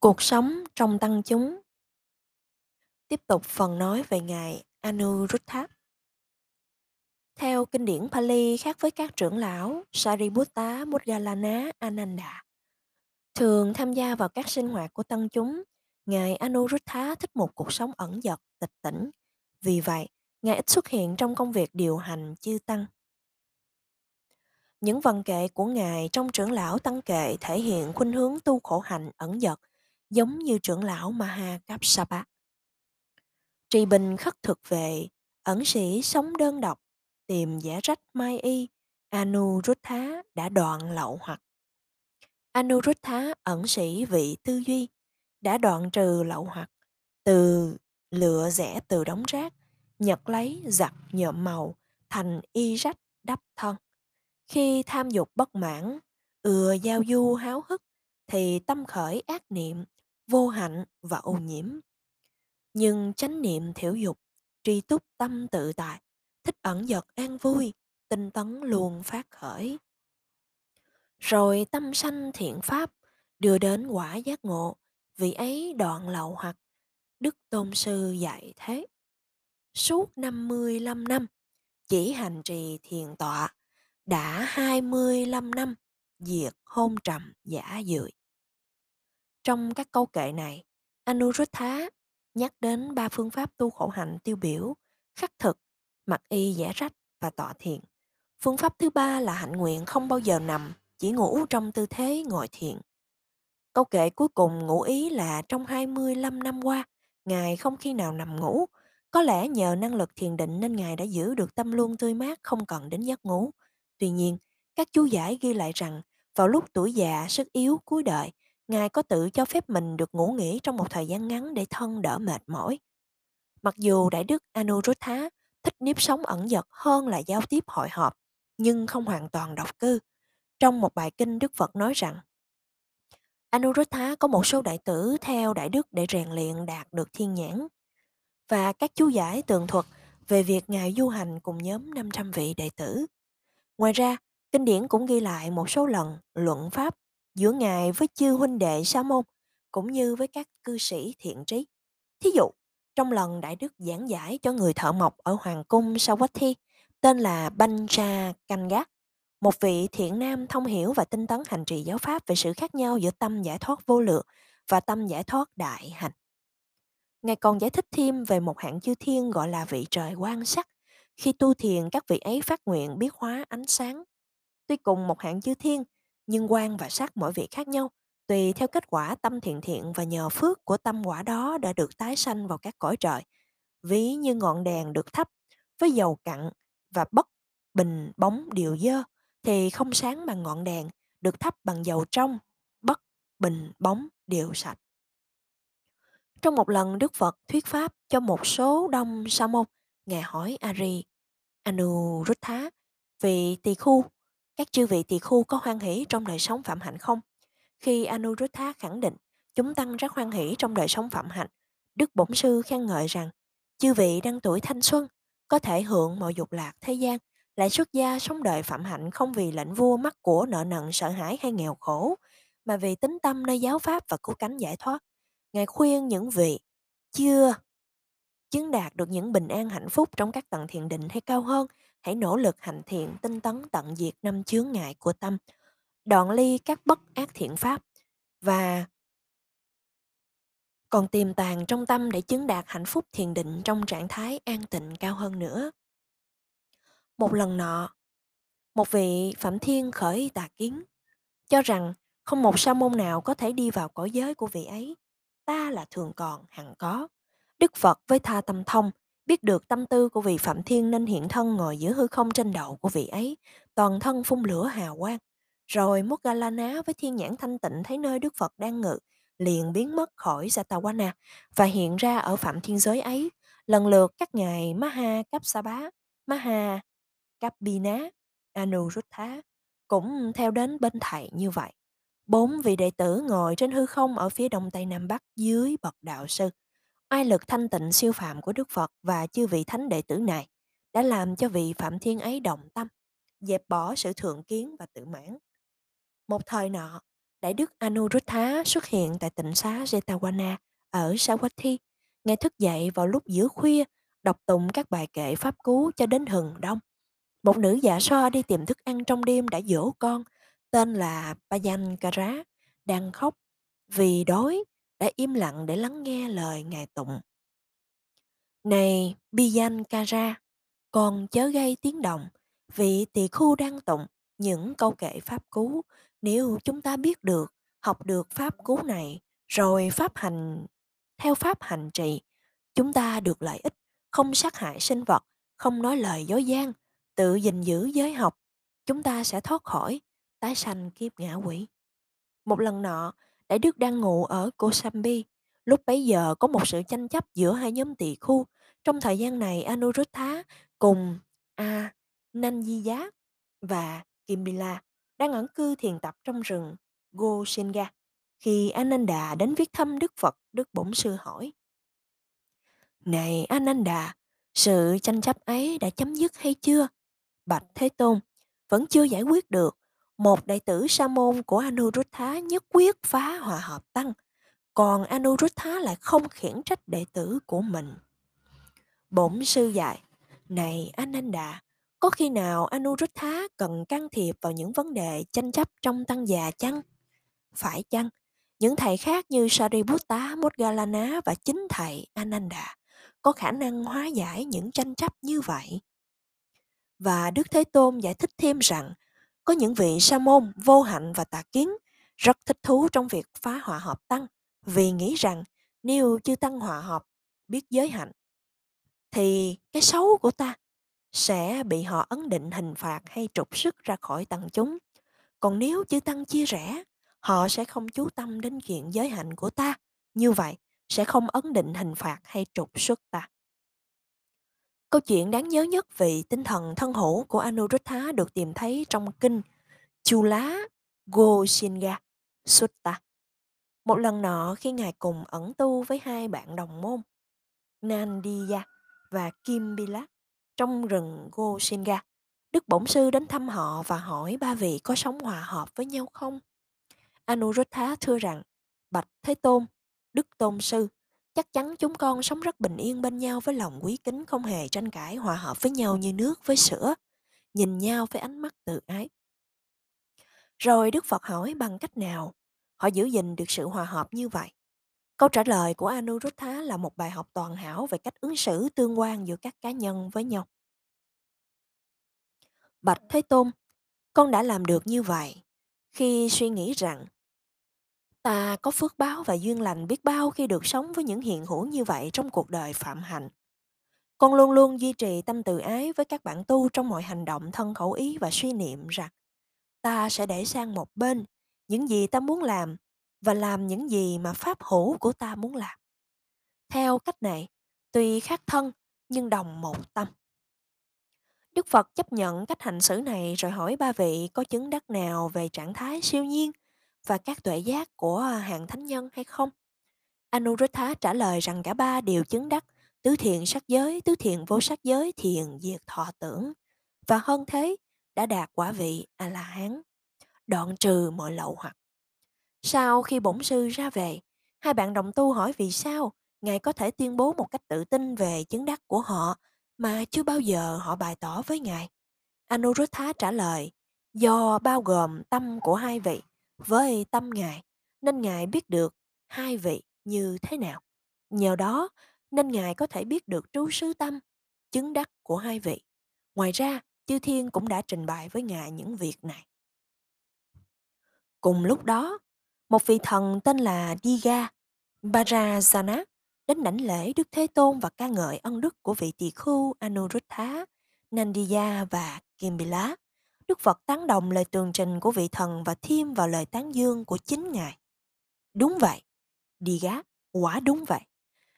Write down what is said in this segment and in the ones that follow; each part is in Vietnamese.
Cuộc sống trong tăng chúng Tiếp tục phần nói về Ngài Anuruddha. Theo kinh điển Pali khác với các trưởng lão Sariputta, Moggallana, Ananda, thường tham gia vào các sinh hoạt của tăng chúng, Ngài Anuruddha thích một cuộc sống ẩn dật, tịch tỉnh. Vì vậy, Ngài ít xuất hiện trong công việc điều hành chư tăng. Những văn kệ của Ngài trong trưởng lão tăng kệ thể hiện khuynh hướng tu khổ hạnh ẩn dật, giống như trưởng lão Mahakapsapa. Trì bình khất thực về, ẩn sĩ sống đơn độc, tìm giả rách mai y, Anuruddha đã đoạn lậu hoặc. Anuruddha ẩn sĩ vị tư duy, đã đoạn trừ lậu hoặc, từ lựa rẽ từ đống rác, nhật lấy giặt nhộm màu, thành y rách đắp thân. Khi tham dục bất mãn, ừa giao du háo hức, thì tâm khởi ác niệm, vô hạnh và ô nhiễm nhưng chánh niệm thiểu dục, tri túc tâm tự tại, thích ẩn dật an vui, tinh tấn luôn phát khởi. Rồi tâm sanh thiện pháp, đưa đến quả giác ngộ, vị ấy đoạn lậu hoặc, Đức Tôn Sư dạy thế. Suốt 55 năm, chỉ hành trì thiền tọa, đã 25 năm, diệt hôn trầm giả dưỡi. Trong các câu kệ này, Anuruddha nhắc đến ba phương pháp tu khổ hạnh tiêu biểu, khắc thực, mặc y giả rách và tọa thiền. Phương pháp thứ ba là hạnh nguyện không bao giờ nằm, chỉ ngủ trong tư thế ngồi thiền. Câu kệ cuối cùng ngụ ý là trong 25 năm qua, Ngài không khi nào nằm ngủ. Có lẽ nhờ năng lực thiền định nên Ngài đã giữ được tâm luôn tươi mát không cần đến giấc ngủ. Tuy nhiên, các chú giải ghi lại rằng vào lúc tuổi già, sức yếu, cuối đời, Ngài có tự cho phép mình được ngủ nghỉ trong một thời gian ngắn để thân đỡ mệt mỏi. Mặc dù Đại Đức Anuruddha thích nếp sống ẩn dật hơn là giao tiếp hội họp, nhưng không hoàn toàn độc cư. Trong một bài kinh Đức Phật nói rằng, Anuruddha có một số đại tử theo Đại Đức để rèn luyện đạt được thiên nhãn. Và các chú giải tường thuật về việc Ngài du hành cùng nhóm 500 vị đệ tử. Ngoài ra, kinh điển cũng ghi lại một số lần luận pháp giữa Ngài với chư huynh đệ Sa môn cũng như với các cư sĩ thiện trí. Thí dụ, trong lần Đại Đức giảng giải cho người thợ mộc ở Hoàng cung Sawathi tên là Banja Kangat, một vị thiện nam thông hiểu và tinh tấn hành trì giáo pháp về sự khác nhau giữa tâm giải thoát vô lượng và tâm giải thoát đại hành. Ngài còn giải thích thêm về một hạng chư thiên gọi là vị trời quan sắc. Khi tu thiền, các vị ấy phát nguyện biết hóa ánh sáng. Tuy cùng một hạng chư thiên, nhưng quan và sắc mỗi vị khác nhau, tùy theo kết quả tâm thiện thiện và nhờ phước của tâm quả đó đã được tái sanh vào các cõi trời. Ví như ngọn đèn được thắp với dầu cặn và bất bình bóng đều dơ, thì không sáng bằng ngọn đèn được thắp bằng dầu trong, bất bình bóng đều sạch. Trong một lần Đức Phật thuyết pháp cho một số đông sa môn, Ngài hỏi Ari Anuruddha vì tỳ khu các chư vị tỳ khu có hoan hỷ trong đời sống phạm hạnh không? Khi Anuruddha khẳng định chúng tăng rất hoan hỷ trong đời sống phạm hạnh, Đức Bổn Sư khen ngợi rằng chư vị đang tuổi thanh xuân, có thể hưởng mọi dục lạc thế gian, lại xuất gia sống đời phạm hạnh không vì lệnh vua mắc của nợ nần sợ hãi hay nghèo khổ, mà vì tính tâm nơi giáo pháp và cứu cánh giải thoát. Ngài khuyên những vị chưa chứng đạt được những bình an hạnh phúc trong các tầng thiền định hay cao hơn hãy nỗ lực hành thiện tinh tấn tận diệt năm chướng ngại của tâm, đoạn ly các bất ác thiện pháp và còn tiềm tàng trong tâm để chứng đạt hạnh phúc thiền định trong trạng thái an tịnh cao hơn nữa. Một lần nọ, một vị Phạm Thiên khởi tà kiến, cho rằng không một sa môn nào có thể đi vào cõi giới của vị ấy. Ta là thường còn, hằng có. Đức Phật với tha tâm thông biết được tâm tư của vị Phạm Thiên nên hiện thân ngồi giữa hư không trên đầu của vị ấy, toàn thân phun lửa hào quang. Rồi Moggallana với thiên nhãn thanh tịnh thấy nơi Đức Phật đang ngự, liền biến mất khỏi Satawana và hiện ra ở Phạm Thiên giới ấy, lần lượt các ngài Maha Kapsabá, Maha Kapina, Anuruddha cũng theo đến bên thầy như vậy. Bốn vị đệ tử ngồi trên hư không ở phía đông tây nam bắc dưới bậc đạo sư Oai lực thanh tịnh siêu phàm của Đức Phật và chư vị thánh đệ tử này đã làm cho vị Phạm Thiên ấy động tâm, dẹp bỏ sự thượng kiến và tự mãn. Một thời nọ, Đại đức Anuruddha xuất hiện tại tịnh xá Jetavana ở Savatthi. Ngài thức dậy vào lúc giữa khuya, đọc tụng các bài kệ pháp cú cho đến hừng đông. Một nữ giả so đi tìm thức ăn trong đêm đã dỗ con, tên là Payankara, đang khóc vì đói, đã im lặng để lắng nghe lời Ngài tụng. Này Biyankara, con chớ gây tiếng động, vị tỳ khu đang tụng những câu kệ pháp cú. Nếu chúng ta biết được, học được pháp cú này, rồi pháp hành theo pháp hành trì, chúng ta được lợi ích, không sát hại sinh vật, không nói lời dối gian, tự gìn giữ giới học, chúng ta sẽ thoát khỏi tái sanh kiếp ngã quỷ. Một lần nọ, Đại Đức đang ngủ ở Kosambi. Lúc bấy giờ có một sự tranh chấp giữa hai nhóm tỳ khu. Trong thời gian này, Anuruddha cùng A. Nanjiya và Kimbila đang ẩn cư thiền tập trong rừng Gosenga. Khi Ananda đến viết thăm Đức Phật, Đức Bổn Sư hỏi. Này Ananda, sự tranh chấp ấy đã chấm dứt hay chưa? Bạch Thế Tôn, vẫn chưa giải quyết được. Một đệ tử sa môn của Anuruddha nhất quyết phá hòa hợp tăng, còn Anuruddha lại không khiển trách đệ tử của mình. Bổn sư dạy, này Ananda, có khi nào Anuruddha cần can thiệp vào những vấn đề tranh chấp trong tăng già chăng? Phải chăng? Những thầy khác như Sariputta, Moggallana và chính thầy Ananda có khả năng hóa giải những tranh chấp như vậy. Và Đức Thế Tôn giải thích thêm rằng có những vị sa môn vô hạnh và tà kiến rất thích thú trong việc phá hòa hợp tăng vì nghĩ rằng nếu chư tăng hòa hợp biết giới hạnh thì cái xấu của ta sẽ bị họ ấn định hình phạt hay trục xuất ra khỏi tăng chúng. Còn nếu chư tăng chia rẽ, họ sẽ không chú tâm đến chuyện giới hạnh của ta. Như vậy, sẽ không ấn định hình phạt hay trục xuất ta. Câu chuyện đáng nhớ nhất về tinh thần thân hữu của Anuruddha được tìm thấy trong kinh Chula Goshinga Sutta. Một lần nọ khi Ngài cùng ẩn tu với hai bạn đồng môn, Nandiya và Kimbila trong rừng Goshinga, Đức Bổn Sư đến thăm họ và hỏi ba vị có sống hòa hợp với nhau không? Anuruddha thưa rằng, Bạch Thế Tôn, Đức Tôn Sư, chắc chắn chúng con sống rất bình yên bên nhau với lòng quý kính không hề tranh cãi hòa hợp với nhau như nước với sữa, nhìn nhau với ánh mắt tự ái. Rồi Đức Phật hỏi bằng cách nào họ giữ gìn được sự hòa hợp như vậy? Câu trả lời của Anuruddha là một bài học toàn hảo về cách ứng xử tương quan giữa các cá nhân với nhau. Bạch Thế Tôn, con đã làm được như vậy khi suy nghĩ rằng ta có phước báo và duyên lành biết bao khi được sống với những hiện hữu như vậy trong cuộc đời phạm hạnh. Con luôn luôn duy trì tâm từ ái với các bạn tu trong mọi hành động thân khẩu ý và suy niệm rằng ta sẽ để sang một bên những gì ta muốn làm và làm những gì mà pháp hữu của ta muốn làm. Theo cách này, tuy khác thân nhưng đồng một tâm. Đức Phật chấp nhận cách hành xử này rồi hỏi ba vị có chứng đắc nào về trạng thái siêu nhiên và các tuệ giác của à, hàng thánh nhân hay không? Anuruddha trả lời rằng cả ba đều chứng đắc tứ thiện sắc giới, tứ thiện vô sắc giới, thiện diệt thọ tưởng. Và hơn thế, đã đạt quả vị A-la-hán, đoạn trừ mọi lậu hoặc. Sau khi bổn sư ra về, hai bạn đồng tu hỏi vì sao Ngài có thể tuyên bố một cách tự tin về chứng đắc của họ mà chưa bao giờ họ bày tỏ với Ngài. Anuruddha trả lời, do bao gồm tâm của hai vị với tâm Ngài, nên Ngài biết được hai vị như thế nào. Nhờ đó nên Ngài có thể biết được trú sứ tâm, chứng đắc của hai vị. Ngoài ra, Chư Thiên cũng đã trình bày với Ngài những việc này. Cùng lúc đó, một vị thần tên là Diga Barajana đến đảnh lễ Đức Thế Tôn và ca ngợi ân đức của vị tỳ khưu Anuruddha, Nandiya và Kimbila. Đức Phật tán đồng lời tường trình của vị thần và thêm vào lời tán dương của chính Ngài. Đúng vậy, Diga, quả đúng vậy.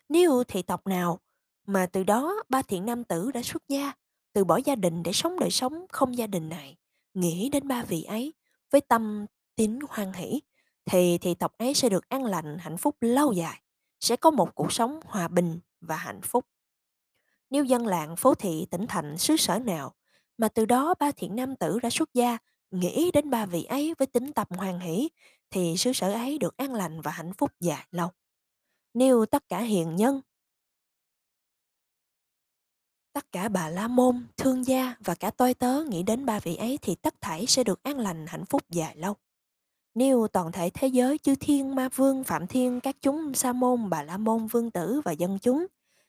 Nếu thị tộc nào mà từ đó ba thiện nam tử đã xuất gia, từ bỏ gia đình để sống đời sống không gia đình này, nghĩ đến ba vị ấy với tâm tín hoan hỷ, thì thị tộc ấy sẽ được an lành, hạnh phúc lâu dài, sẽ có một cuộc sống hòa bình và hạnh phúc. Nếu dân làng phố thị tỉnh thành xứ sở nào mà từ đó ba thiện nam tử đã xuất gia nghĩ đến ba vị ấy với tính tập hoan hỷ thì xứ sở ấy được an lành và hạnh phúc dài lâu. Nếu tất cả hiền nhân, tất cả bà la môn, thương gia và cả tôi tớ nghĩ đến ba vị ấy thì tất thảy sẽ được an lành hạnh phúc dài lâu. Nếu toàn thể thế giới chư thiên ma vương phạm thiên các chúng sa môn bà la môn vương tử và dân chúng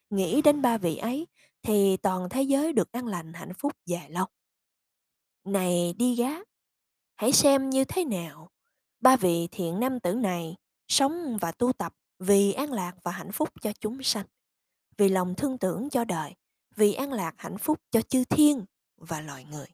nghĩ đến ba vị ấy thì toàn thế giới được an lành hạnh phúc dài lâu. Này đi gá, hãy xem như thế nào. Ba vị thiện nam tử này sống và tu tập vì an lạc và hạnh phúc cho chúng sanh, vì lòng thương tưởng cho đời, vì an lạc hạnh phúc cho chư thiên và loài người.